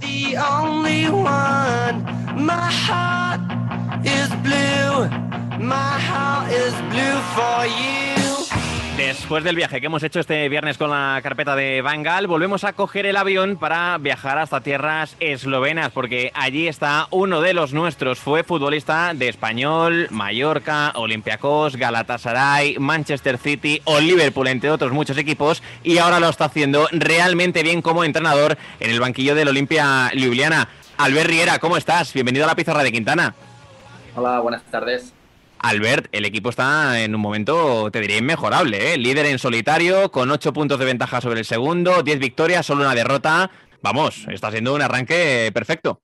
the only one. My heart is blue. My heart is blue for you. Después del viaje que hemos hecho este viernes con la carpeta de Bangal, volvemos a coger el avión para viajar hasta tierras eslovenas, porque allí está uno de los nuestros. Fue futbolista de Español, Mallorca, Olympiacos, Galatasaray, Manchester City o Liverpool, entre otros muchos equipos, y ahora lo está haciendo realmente bien como entrenador en el banquillo del Olimpia Ljubljana. Albert Riera, ¿cómo estás? Bienvenido a la pizarra de Quintana. Hola, buenas tardes. Albert, el equipo está en un momento, te diría, inmejorable. ¿eh? Líder en solitario, con 8 puntos de ventaja sobre el segundo, 10 victorias, solo una derrota. Vamos, está siendo un arranque perfecto.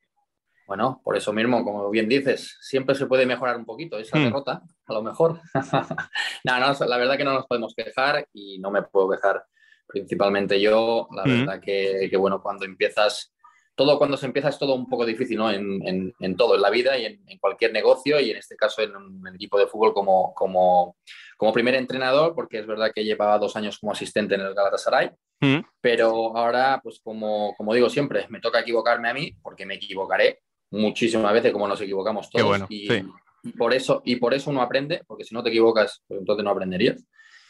Bueno, por eso mismo, como bien dices, siempre se puede mejorar un poquito esa Hmm. derrota, a lo mejor. no, no, la verdad que no nos podemos quejar y no me puedo quejar principalmente yo. La Hmm. verdad que, que, bueno, cuando empiezas, todo cuando se empieza es todo un poco difícil, ¿no? En, en- en todo, en la vida y en, en cualquier negocio y en este caso en un equipo de fútbol como, como, como primer entrenador, porque es verdad que llevaba dos años como asistente en el Galatasaray. Mm. Pero ahora, pues como, como digo siempre, me toca equivocarme a mí, porque me equivocaré muchísimas veces, como nos equivocamos todos. bueno, y, sí. y por eso, y por eso uno aprende, porque si no te equivocas, pues entonces no aprenderías.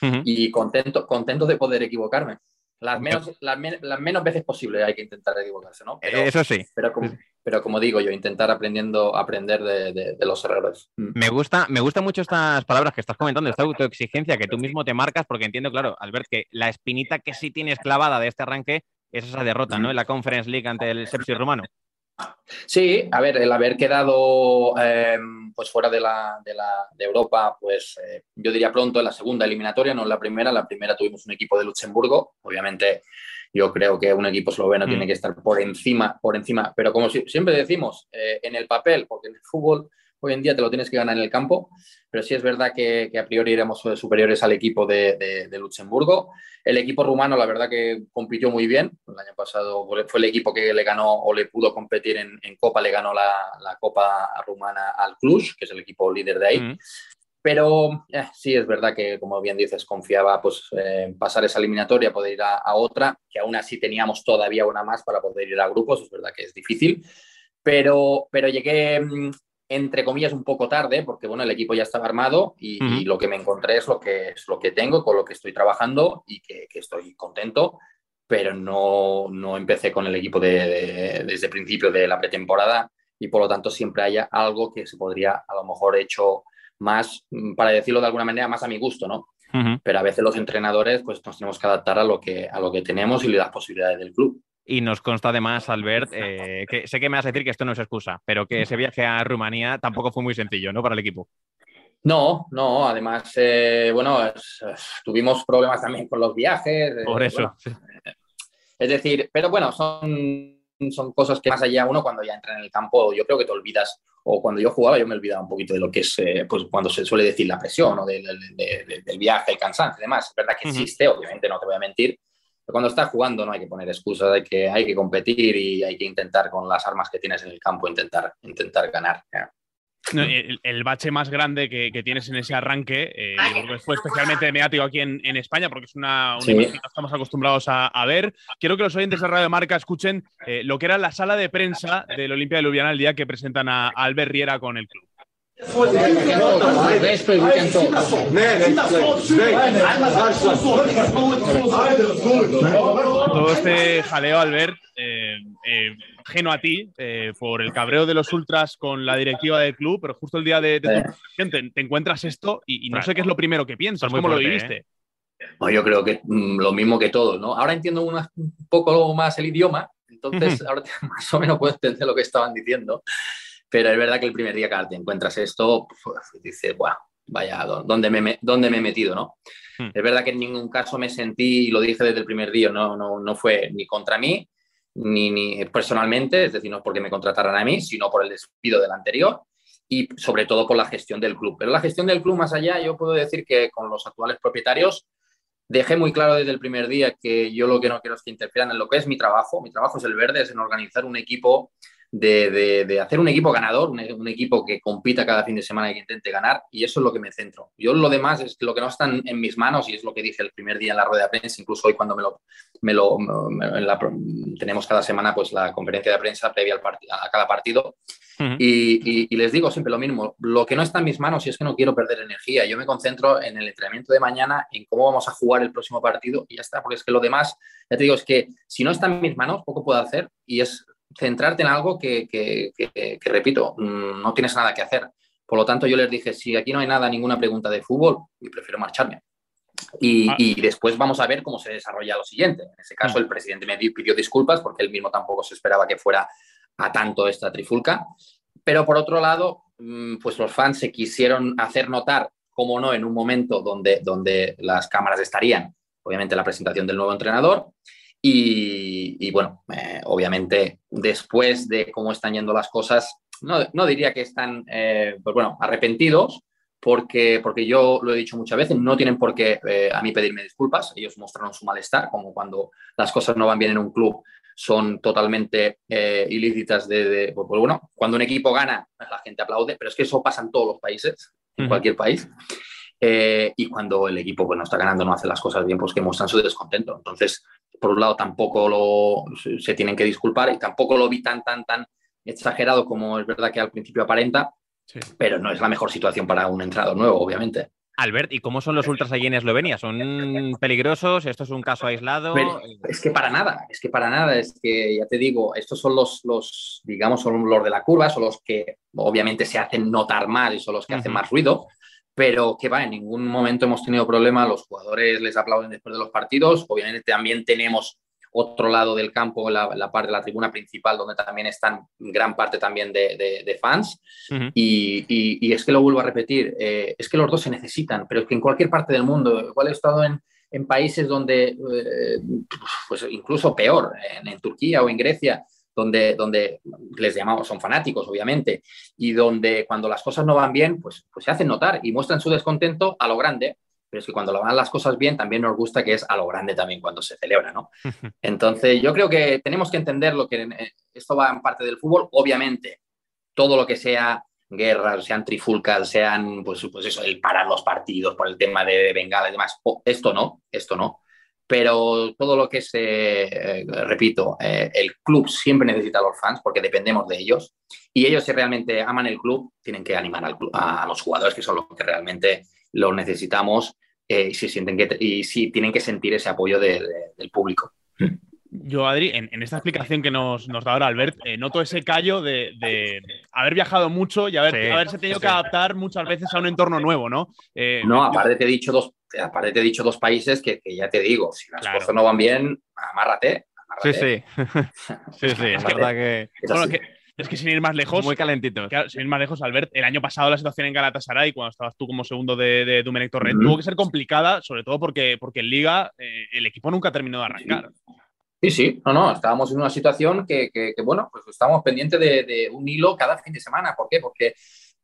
Ujú. Y contento, contento de poder equivocarme. Las menos, las, men- las menos veces posible hay que intentar equivocarse, ¿no? Pero, Eso sí. pero, como, pero como digo yo, intentar aprendiendo, aprender de, de- de los errores. Mm. Me gusta, me gustan mucho estas palabras que estás comentando, esta autoexigencia que tú mismo te marcas, porque entiendo, claro, Albert, que la espinita que sí tienes clavada de este arranque es esa derrota, ¿no? En la Conference League ante el Sepsi rumano. Sí, a ver, el haber quedado eh, pues fuera de, la, de, la, de Europa, pues eh, yo diría pronto en la segunda eliminatoria, no en la primera. La primera tuvimos un equipo de Luxemburgo. Obviamente, yo creo que un equipo esloveno Mm. tiene que estar por encima, por encima. Pero como si- siempre decimos, eh, en el papel, porque en el fútbol hoy en día te lo tienes que ganar en el campo, pero sí es verdad que, que a priori éramos eh, superiores al equipo de, de- de Luxemburgo. El equipo rumano, la verdad que compitió muy bien. El año pasado fue el equipo que le ganó o le pudo competir en, en Copa, le ganó la, la Copa rumana al Cluj, que es el equipo líder de ahí. Mm. Pero eh, sí es verdad que, como bien dices, confiaba pues, eh, pasar esa eliminatoria, poder ir a, a otra, que aún así teníamos todavía una más para poder ir a grupos. Es verdad que es difícil, pero, pero llegué, mm, entre comillas, un poco tarde, porque bueno, el equipo ya estaba armado y, lo que me encontré es lo que, es lo que tengo, con lo que estoy trabajando y que, que estoy contento, pero no, no empecé con el equipo de- de- desde el principio de la pretemporada y por lo tanto siempre haya algo que se podría a lo mejor hecho más, mm, para decirlo de alguna manera, más a mi gusto, ¿no? Pero a veces los entrenadores pues nos tenemos que adaptar a lo que, a lo que tenemos y las posibilidades del club. Y nos consta además, Albert, eh, que sé que me vas a decir que esto no es excusa, pero que ese viaje a Rumanía tampoco fue muy sencillo, ¿no? Para el equipo. No, no, además, eh, bueno, es- tuvimos problemas también con los viajes. eh, Por eso. bueno, es decir, pero bueno, son, son cosas que más allá uno cuando ya entra en el campo, yo creo que te olvidas, o cuando yo jugaba yo me olvidaba un poquito de lo que es, eh, pues cuando se suele decir la presión o del, del- del- del viaje, el cansancio y demás. Es verdad que existe, obviamente no te voy a mentir, pero cuando estás jugando no hay que poner excusas, hay que, hay que competir y hay que intentar con las armas que tienes en el campo intentar, intentar ganar. No, el, el bache más grande que, que tienes en ese arranque, eh, yo creo que fue especialmente mediático aquí en, en España, porque es una, una Sí. imagen que no estamos acostumbrados a, a ver. Quiero que los oyentes de Radio Marca escuchen eh, lo que era la sala de prensa del Olimpia de Ljubljana el día que presentan a, a Albert Riera con el club. Todo este jaleo, Albert, eh, eh, ajeno a ti, eh, por el cabreo de los ultras con la directiva del club, pero justo el día de, de tu Eh. presentación te, encuentras esto y, y no Claro. sé qué es lo primero que piensas, ¿cómo lo viviste? No, yo creo que mm, lo mismo que todos, ¿no? Ahora entiendo una- un poco más el idioma, entonces ahora más o menos puedo entender lo que estaban diciendo, pero es verdad que el primer día que te encuentras esto, pues, dices, guau, vaya, ¿dó- ¿dónde me, me- ¿dónde me he metido, no? Hmm. Es verdad que en ningún caso me sentí, y lo dije desde el primer día, no, no, no fue ni contra mí, ni, ni personalmente, es decir, no porque me contrataran a mí, sino por el despido del anterior y sobre todo por la gestión del club. Pero la gestión del club, más allá, yo puedo decir que con los actuales propietarios dejé muy claro desde el primer día que yo lo que no quiero es que interfieran en lo que es mi trabajo. Mi trabajo es el verde, es en organizar un equipo de, hacer un equipo ganador, un, equipo que compita cada fin de semana y que intente ganar, y eso es lo que me centro. Yo lo demás es lo que no está en mis manos y es lo que dije el primer día en la rueda de prensa, incluso hoy cuando me lo, me lo tenemos cada semana pues la conferencia de prensa previa al a cada partido. y, les digo siempre lo mismo, lo que no está en mis manos y es que no quiero perder energía, yo me concentro en el entrenamiento de mañana, en cómo vamos a jugar el próximo partido y ya está, porque es que lo demás, ya te digo, es que si no está en mis manos, poco puedo hacer y es centrarte en algo que, repito, mm, no tienes nada que hacer. Por lo tanto, yo les dije, si aquí no hay nada, ninguna pregunta de fútbol, y prefiero marcharme. Y, ah. después vamos a ver cómo se desarrolla lo siguiente. En ese caso, mm. el presidente me pidió disculpas porque él mismo tampoco se esperaba que fuera a tanto esta trifulca. Pero por otro lado, mm, pues los fans se quisieron hacer notar, como no, en un momento donde, donde las cámaras estarían, obviamente la presentación del nuevo entrenador, y, bueno, eh, obviamente después de cómo están yendo las cosas, no, diría que están, eh, pues bueno, arrepentidos, porque, porque yo lo he dicho muchas veces, no tienen por qué eh, a mí pedirme disculpas, ellos mostraron su malestar, como cuando las cosas no van bien en un club, son totalmente ilícitas de, pues, pues bueno, cuando un equipo gana, la gente aplaude, pero es que eso pasa en todos los países, en cualquier país. y cuando el equipo pues, no está ganando, no hace las cosas bien, pues que muestran su descontento. Entonces, por un lado tampoco lo, se tienen que disculpar y tampoco lo vi tan, tan, tan exagerado como es verdad que al principio aparenta, pero no es la mejor situación para un entrado nuevo, obviamente. Albert, ¿y cómo son los ultras allí en Eslovenia? ¿Son peligrosos? ¿Esto es un caso aislado? es que para nada, es que para nada, es que ya te digo, estos son los, los, digamos, son los de la curva, son los que obviamente se hacen notar más y son los que hacen más ruido, pero que va, en ningún momento hemos tenido problema, los jugadores les aplauden después de los partidos, obviamente también tenemos otro lado del campo, la, parte de la tribuna principal, donde también están gran parte también de, fans. y, es que lo vuelvo a repetir, eh, es que los dos se necesitan, pero es que en cualquier parte del mundo, igual he estado en, países donde, eh, pues incluso peor, en, Turquía o en Grecia, donde, donde les llamamos, son fanáticos, obviamente, y donde cuando las cosas no van bien, pues, pues se hacen notar y muestran su descontento a lo grande, pero es que cuando van las cosas bien también nos gusta que es a lo grande también cuando se celebra, ¿no? Entonces yo creo que tenemos que entender lo que eh, esto va en parte del fútbol, obviamente, todo lo que sea guerras, sean trifulcas, sean, pues, pues eso, el parar los partidos por el tema de Bengala y demás, esto no, esto no pero todo lo que se, eh, repito, eh, el club siempre necesita a los fans porque dependemos de ellos y ellos si realmente aman el club tienen que animar al a, los jugadores que son los que realmente lo necesitamos eh, y, si sienten que, y si tienen que sentir ese apoyo del público. Yo, Adri, en, esta explicación que nos, nos da ahora Albert, noto ese callo de, haber viajado mucho y haber, haberse tenido que adaptar muchas veces a un entorno nuevo, ¿no? no, aparte te he dicho dos, aparte te he dicho dos países que, ya te digo, si las cosas no van bien, amárrate. Sí, sí. sí, sí, es verdad que... Es que sin ir más lejos. Muy calentito. sin ir más lejos, Albert, el año pasado la situación en Galatasaray, cuando estabas tú como segundo de, de Domenech Torrent, tuvo que ser complicada, sobre todo porque, porque en Liga eh, el equipo nunca terminó de arrancar. Sí, sí, no, no, estábamos en una situación que, bueno, pues estábamos pendientes de, de, un hilo cada fin de semana. ¿Por qué? Porque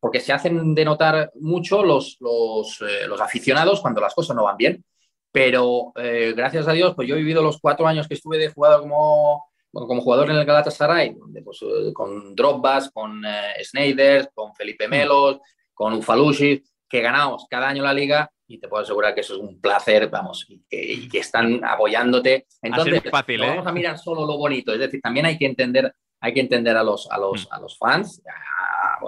porque se hacen denotar mucho los, eh, los, aficionados cuando las cosas no van bien. Pero eh, gracias a Dios, pues yo he vivido los cuatro años que estuve de jugador como, como jugador en el Galatasaray, donde, pues, eh, con Drogbas, con Sneijder, con Felipe Melos, con Ufalushi, que ganamos cada año la liga y te puedo asegurar que eso es un placer, vamos, y que, están apoyándote. Entonces, fácil, vamos a mirar solo lo bonito, es decir, también hay que entender, hay que entender a los, a los, mm. a los fans, a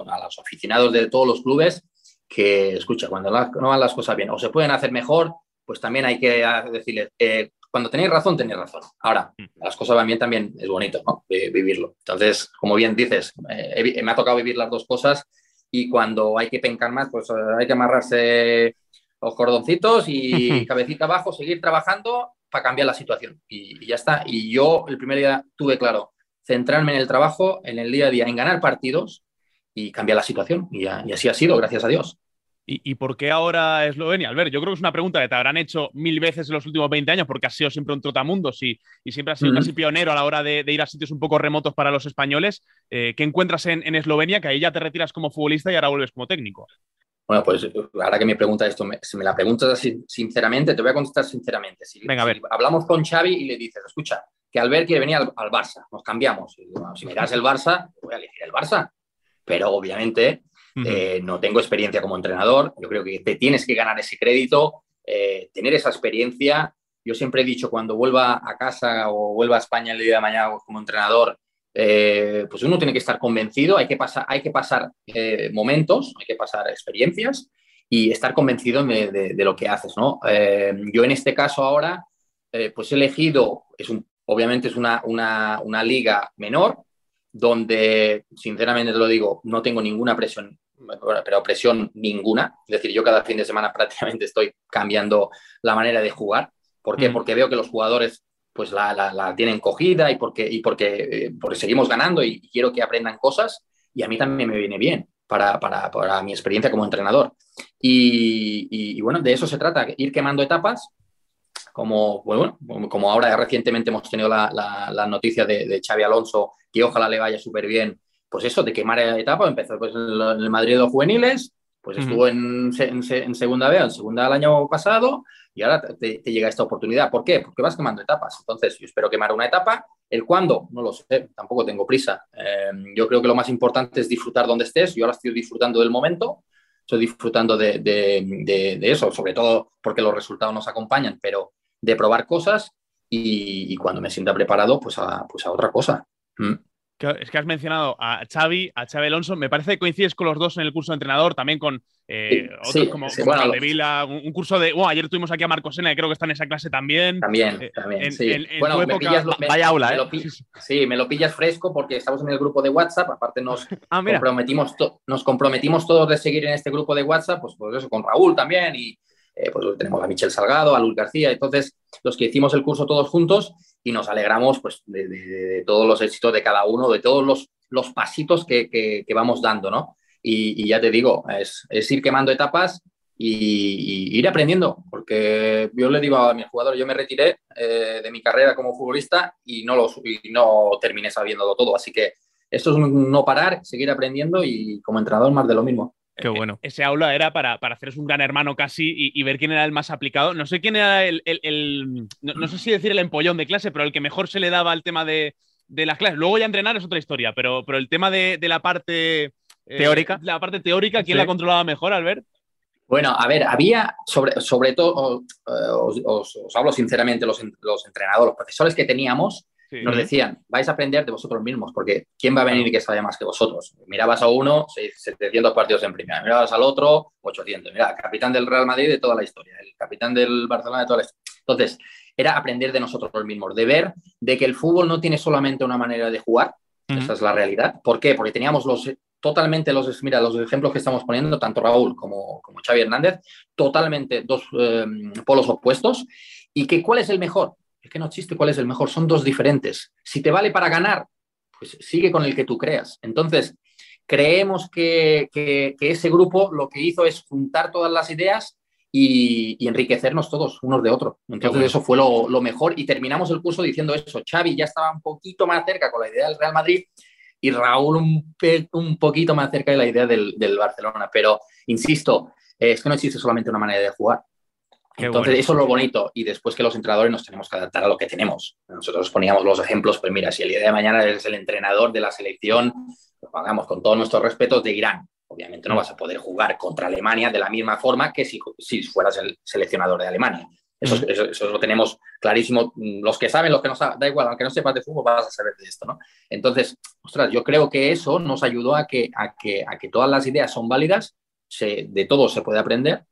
los aficionados de todos los clubes que, escucha, cuando no van las cosas bien o se pueden hacer mejor, pues también hay que decirles, eh, cuando tenéis razón, tenéis razón. Ahora, las cosas van bien también es bonito, ¿no? Vivirlo. Entonces, como bien dices, eh, me ha tocado vivir las dos cosas y cuando hay que pencar más, pues eh, hay que amarrarse los cordoncitos y cabecita abajo, seguir trabajando para cambiar la situación. Y, y, ya está. Y yo el primer día tuve claro, centrarme en el trabajo, en el día a día, en ganar partidos y cambiar la situación. Y, así ha sido, gracias a Dios. ¿Y, por qué ahora Eslovenia? Albert, yo creo que es una pregunta que te habrán hecho mil veces en los últimos 20 años, porque has sido siempre un trotamundos y, y siempre has sido casi pionero a la hora de, ir a sitios un poco remotos para los españoles. Eh, ¿Qué encuentras en, Eslovenia? Que ahí ya te retiras como futbolista y ahora vuelves como técnico. Bueno, pues ahora que me preguntas esto, si me la preguntas sinceramente, te voy a contestar sinceramente. Si, Venga, a ver. hablamos con Xavi y le dices, escucha, que Albert quiere venir al, Barça, nos cambiamos. si me das el Barça, voy a elegir el Barça. Pero obviamente eh, no tengo experiencia como entrenador. Yo creo que te tienes que ganar ese crédito, eh, tener esa experiencia. Yo siempre he dicho, cuando vuelva a casa o vuelva a España el día de mañana como entrenador, eh, pues uno tiene que estar convencido, hay que pasar, hay que pasar momentos, hay que pasar experiencias y estar convencido de, lo que haces. ¿no? yo en este caso ahora, pues he elegido, es un, obviamente es una, una, una liga menor, donde, sinceramente te lo digo, no tengo ninguna presión pero presión ninguna. Es decir, yo cada fin de semana prácticamente estoy cambiando la manera de jugar. ¿Por qué? Mm. Porque veo que los jugadores pues la, la, tienen cogida y porque, y porque, eh, porque seguimos ganando y, quiero que aprendan cosas y a mí también me viene bien para, para, para mi experiencia como entrenador. Y, y, bueno, de eso se trata, ir quemando etapas, como, bueno, como ahora recientemente hemos tenido la, la noticia de, de Xavi Alonso, que ojalá le vaya súper bien pues eso, de quemar la etapa, empezó pues, en el Madrid de los juveniles, pues estuvo en, en, segunda B, en segunda el año pasado, y ahora te, llega esta oportunidad. ¿Por qué? Porque vas quemando etapas. Entonces, yo espero quemar una etapa. ¿El cuándo? No lo sé, tampoco tengo prisa. Em, yo creo que lo más importante es disfrutar donde estés. Yo ahora estoy disfrutando del momento, estoy disfrutando de, de, de, eso, sobre todo porque los resultados nos acompañan, pero de probar cosas y, cuando me sienta preparado, pues a, pues a otra cosa. Mm. Es que has mencionado a Xavi, a Xavi Alonso. Me parece que coincides con los dos en el curso de entrenador, también con eh, otros como, un, curso de. Bueno, ayer tuvimos aquí a Marcos Sena, que creo que está en esa clase también. También, eh, también. sí. bueno, me pillas, vaya aula, ¿eh? sí, me lo pillas fresco porque estamos en el grupo de WhatsApp. Aparte, nos, ah, comprometimos, nos comprometimos todos de seguir en este grupo de WhatsApp, pues, pues eso, con Raúl también y eh, pues tenemos a Michel Salgado, a Luis García, entonces los que hicimos el curso todos juntos y nos alegramos pues de, todos los éxitos de cada uno, de todos los, los pasitos que, que, vamos dando, ¿no? Y, ya te digo, es, ir quemando etapas y, ir aprendiendo, porque yo le digo a mi jugador, yo me retiré eh, de mi carrera como futbolista y no, lo, y no terminé sabiéndolo todo, así que esto es un no parar, seguir aprendiendo y como entrenador más de lo mismo. Qué bueno. Ese aula era para, para haceros un gran hermano casi y, ver quién era el más aplicado. No sé quién era el. no, sé si decir el empollón de clase, pero el que mejor se le daba al tema de, las clases. Luego ya entrenar es otra historia, pero, pero el tema de, la parte. Eh, teórica. La parte teórica, ¿quién la controlaba mejor, Albert? Bueno, a ver, había, sobre, sobre todo, eh, os, hablo sinceramente, los, los entrenadores, los profesores que teníamos, nos decían, vais a aprender de vosotros mismos, porque ¿quién va a venir que sabe más que vosotros? Mirabas a uno, 700 partidos en primera, mirabas al otro, 800. Mira, capitán del Real Madrid de toda la historia, el capitán del Barcelona de toda la historia. Entonces, era aprender de nosotros mismos, de ver de que el fútbol no tiene solamente una manera de jugar, esa es la realidad. ¿Por qué? Porque teníamos los totalmente los, mira, los ejemplos que estamos poniendo, tanto Raúl como, como Xavi Hernández, totalmente dos eh, polos opuestos. ¿Y que cuál es el mejor? Es que no existe cuál es el mejor, son dos diferentes. Si te vale para ganar, pues sigue con el que tú creas. Entonces, creemos que, ese grupo lo que hizo es juntar todas las ideas y, enriquecernos todos unos de otros. Entonces, eso fue lo, mejor y terminamos el curso diciendo eso. Xavi ya estaba un poquito más cerca con la idea del Real Madrid y Raúl un, un poquito más cerca de la idea del, del Barcelona. Pero, insisto, es que no existe solamente una manera de jugar. Entonces, eso es lo bonito. Y después que los entrenadores nos tenemos que adaptar a lo que tenemos. Nosotros poníamos los ejemplos, pues mira, si el día de mañana eres el entrenador de la selección, pues pagamos con todos nuestros respetos de Irán. Obviamente no mm. vas a poder jugar contra Alemania de la misma forma que si, si fueras el seleccionador de Alemania. Eso, mm. eso, eso, lo tenemos clarísimo. Los que saben, los que no saben, da igual, aunque no sepas de fútbol, vas a saber de esto, ¿no? Entonces, ostras, yo creo que eso nos ayudó a que, a que, a que todas las ideas son válidas, se, de todo se puede aprender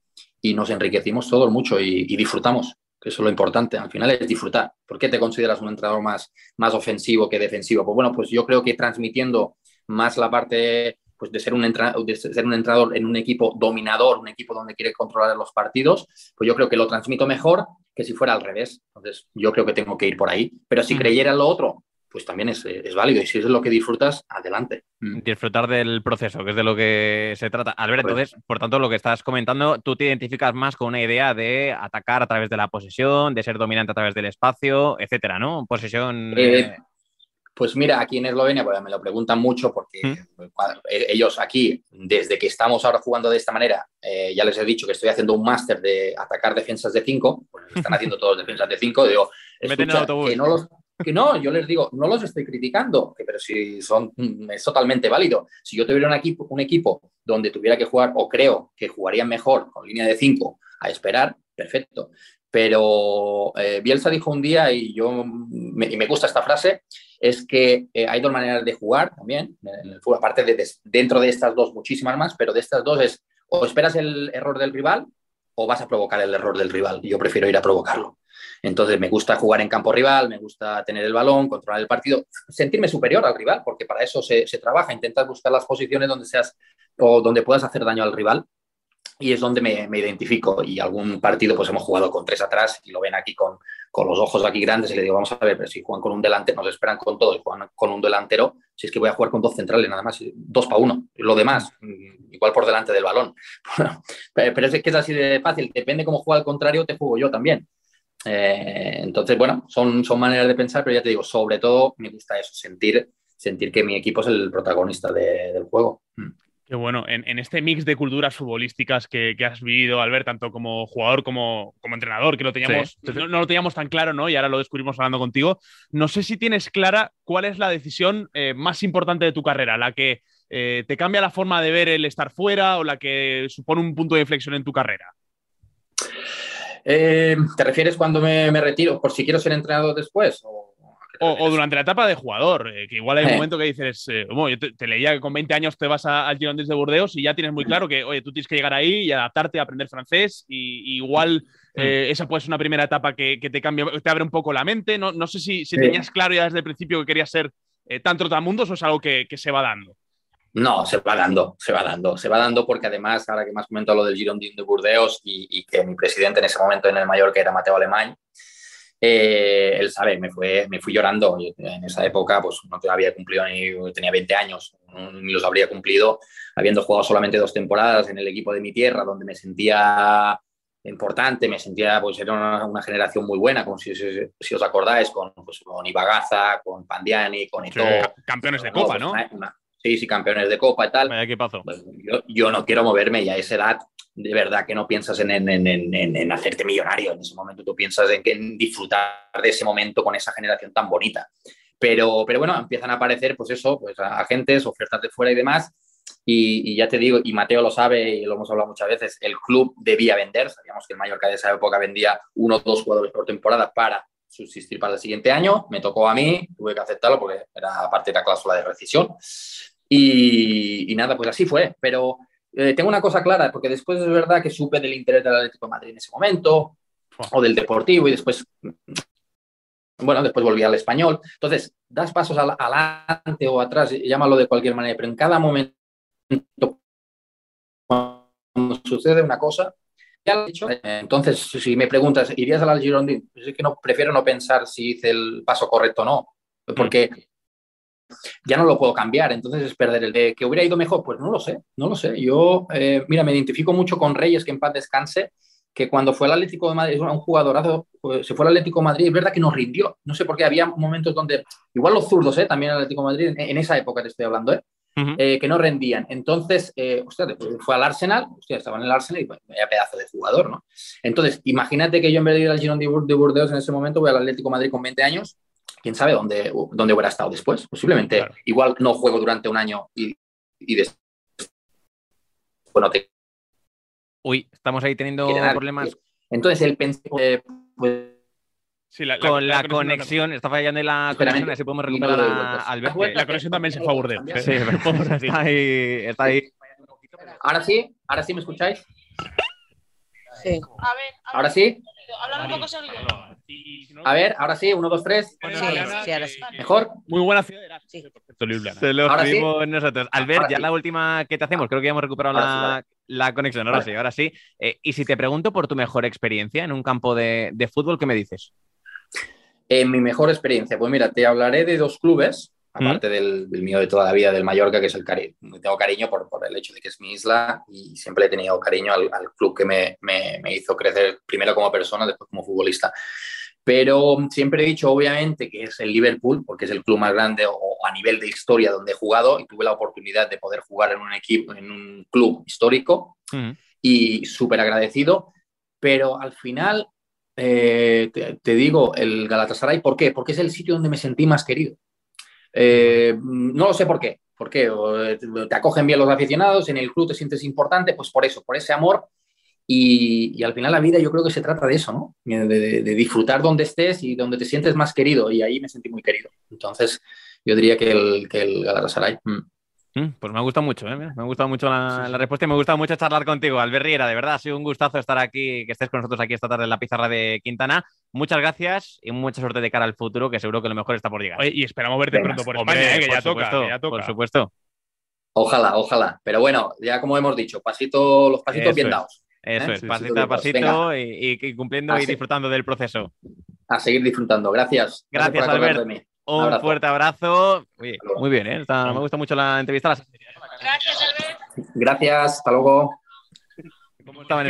y nos enriquecimos todos mucho y, disfrutamos, que eso es lo importante. Al final es disfrutar. ¿Por qué te consideras un entrenador más, más ofensivo que defensivo? Pues bueno, pues yo creo que transmitiendo más la parte pues de ser un de ser un entrenador en un equipo dominador, un equipo donde quiere controlar los partidos, pues yo creo que lo transmito mejor que si fuera al revés. Entonces, yo creo que tengo que ir por ahí. Pero si creyera en lo otro, pues también es, válido. Y si es lo que disfrutas, adelante. Mm. Disfrutar del proceso, que es de lo que se trata. Albert, pues entonces, por tanto, lo que estás comentando, tú te identificas más con una idea de atacar a través de la posesión, de ser dominante a través del espacio, etcétera, ¿no? Posesión. Eh, eh, pues mira, aquí en Eslovenia pues me lo preguntan mucho porque ¿Mm? eh, ellos aquí, desde que estamos ahora jugando de esta manera, ya les he dicho que estoy haciendo un máster de atacar defensas de 5, pues están haciendo todos defensas de 5, digo, escucha, que no los, que no, yo les digo, no los estoy criticando, pero si son, mm, es totalmente válido. Si yo tuviera un equipo, un equipo donde tuviera que jugar, o creo que jugarían mejor con línea de 5 a esperar, perfecto. Pero eh, Bielsa dijo un día, y yo me, y me gusta esta frase, es que eh, hay dos maneras de jugar también en el fútbol, aparte de, dentro de estas dos muchísimas más, pero de estas dos es o esperas el error del rival o vas a provocar el error del rival. Yo prefiero ir a provocarlo. Entonces me gusta jugar en campo rival, me gusta tener el balón, controlar el partido, sentirme superior al rival, porque para eso se, trabaja, intentas buscar las posiciones donde seas o donde puedas hacer daño al rival y es donde me, identifico. Y algún partido pues hemos jugado con tres atrás y lo ven aquí con, con, los ojos aquí grandes y le digo, vamos a ver, pero si juegan con un delantero, nos esperan con todo y juegan con un delantero, si es que voy a jugar con dos centrales nada más, dos para uno. Lo demás, mm, igual por delante del balón. pero es que es así de fácil, depende cómo juega al contrario, te juego yo también. Eh, entonces, bueno, son, son maneras de pensar, pero ya te digo, sobre todo me gusta eso, sentir, sentir que mi equipo es el protagonista del juego. Mm. Qué bueno, en, este mix de culturas futbolísticas que, has vivido, Albert, tanto como jugador como, como entrenador, que lo teníamos, no, lo teníamos tan claro, ¿no? Y ahora lo descubrimos hablando contigo. No sé si tienes clara cuál es la decisión eh, más importante de tu carrera, la que eh, te cambia la forma de ver el estar fuera o la que supone un punto de inflexión en tu carrera. Eh, ¿Te refieres cuando me, me, retiro por si quiero ser entrenador después? O... O, durante la etapa de jugador, eh, que igual hay un eh. momento que dices, eh, yo te, leía que con 20 años te vas al Girondins de Burdeos y ya tienes muy claro que, oye, tú tienes que llegar ahí y adaptarte a aprender francés y, igual esa puede ser una primera etapa que, te cambia, te abre un poco la mente. No, no sé si, si tenías claro ya desde el principio que querías ser tan trotamundos o es algo que, se va dando. No, se va dando, se va dando, se va dando porque además, ahora que me has comentado lo del Girondins de Burdeos y, y que mi presidente en ese momento en el Mallorca era Mateo Alemán, eh, él sabe, me, fue, me fui llorando. en esa época, pues no había cumplido ni tenía 20 años, ni los habría cumplido, habiendo jugado solamente dos temporadas en el equipo de mi tierra, donde me sentía importante, me sentía, pues era una, generación muy buena, como si, os acordáis, con, pues, con Ibagaza, con Pandiani, con Ito. campeones de Copa, ¿no? Sí, sí, campeones de Copa y tal. ¿Qué pasó? Pues, yo, yo, no quiero moverme y a esa edad de verdad que no piensas en, en, hacerte millonario, en ese momento tú piensas en, disfrutar de ese momento con esa generación tan bonita. Pero, pero bueno, empiezan a aparecer, pues eso, pues agentes, ofertas de fuera y demás. Y, ya te digo, y Mateo lo sabe y lo hemos hablado muchas veces, el club debía vender, sabíamos que el Mallorca de esa época vendía uno o dos jugadores por temporada para subsistir para el siguiente año, me tocó a mí, tuve que aceptarlo porque era parte de la cláusula de rescisión. Y, y nada, pues así fue, pero eh, tengo una cosa clara, porque después es verdad que supe del interés del Atlético de Madrid en ese momento, o del Deportivo, y después, bueno, después volví al español. Entonces, das pasos adelante o atrás, llámalo de cualquier manera, pero en cada momento, cuando sucede una cosa, ya lo he hecho. Entonces, si me preguntas, ¿irías al Girondin? Pues es que no, prefiero no pensar si hice el paso correcto o no, porque ya no lo puedo cambiar, entonces es perder el de que hubiera ido mejor, pues no lo sé, no lo sé. Yo, eh, mira, me identifico mucho con Reyes, que en paz descanse, que cuando fue al Atlético de Madrid, un jugadorazo, pues, se fue al Atlético de Madrid, es verdad que nos rindió, no sé por qué, había momentos donde, igual los zurdos, ¿eh? también el Atlético de Madrid, en, esa época te estoy hablando, ¿eh? eh que no rendían. Entonces, eh, fue al Arsenal, hostia, estaba en el Arsenal y vaya pedazo de jugador, ¿no? Entonces, imagínate que yo en vez de ir al Girón de Burdeos en ese momento, voy al Atlético de Madrid con 20 años quién sabe dónde, dónde hubiera estado después. Posiblemente, igual no juego durante un año y, después. Bueno, Uy, estamos ahí teniendo problemas. Entonces, el pensamiento. pues, con la, conexión, está fallando la conexión, así podemos recuperar a Alberto. La conexión también se fue a Sí, está ahí, está ahí. Ahora sí, ahora sí me escucháis. Sí. A ver, ahora sí. Hablar un poco a ver, ahora sí, uno, dos, tres. Sí, ahora sí. ¿Mejor? Muy buena ciudad. Sí. Se lo escribimos nosotros. Albert, ya la última que te hacemos, creo que ya hemos recuperado la, conexión. Ahora sí, ahora sí. Eh, y si te pregunto por tu mejor experiencia en un campo de, fútbol, ¿qué me dices? En mi mejor experiencia, pues mira, te hablaré de dos clubes, aparte del, mío de toda la vida, del Mallorca, que es el cariño. Tengo cariño por, el hecho de que es mi isla y siempre he tenido cariño al, club que me, me, hizo crecer primero como persona, después como futbolista. Pero siempre he dicho, obviamente, que es el Liverpool, porque es el club más grande o a nivel de historia donde he jugado y tuve la oportunidad de poder jugar en un equipo, en un club histórico y súper agradecido. Pero al final, Eh, te, te, digo, el Galatasaray, ¿por qué? Porque es el sitio donde me sentí más querido. Eh, no lo sé por qué. ¿Por qué? Te acogen bien los aficionados, en el club te sientes importante, pues por eso, por ese amor. Y, y al final la vida yo creo que se trata de eso, ¿no? De, de, de, disfrutar donde estés y donde te sientes más querido. Y ahí me sentí muy querido. Entonces, yo diría que el, que el Galatasaray. Mm. Pues me ha gustado mucho, ¿eh? me ha gustado mucho la, sí, sí. la, respuesta y me ha gustado mucho charlar contigo, Albert Riera. De verdad, ha sido un gustazo estar aquí, que estés con nosotros aquí esta tarde en la pizarra de Quintana. Muchas gracias y mucha suerte de cara al futuro, que seguro que lo mejor está por llegar. Oye, y esperamos verte Venga. pronto por España, ¿eh? que, por ya supuesto, toca, que ya toca. Por supuesto. Ojalá, ojalá. Pero bueno, ya como hemos dicho, pasito, los pasitos Eso bien es. dados. Eso ¿eh? es, pasito a pasito y, y, cumpliendo y disfrutando del proceso. A seguir disfrutando. Gracias. Gracias, por Albert. Un, abrazo. fuerte abrazo. Oye, muy bien, ¿eh? Está- me gusta mucho la entrevista. Gracias, Albert. Gracias. Hasta luego. ¿Cómo estaban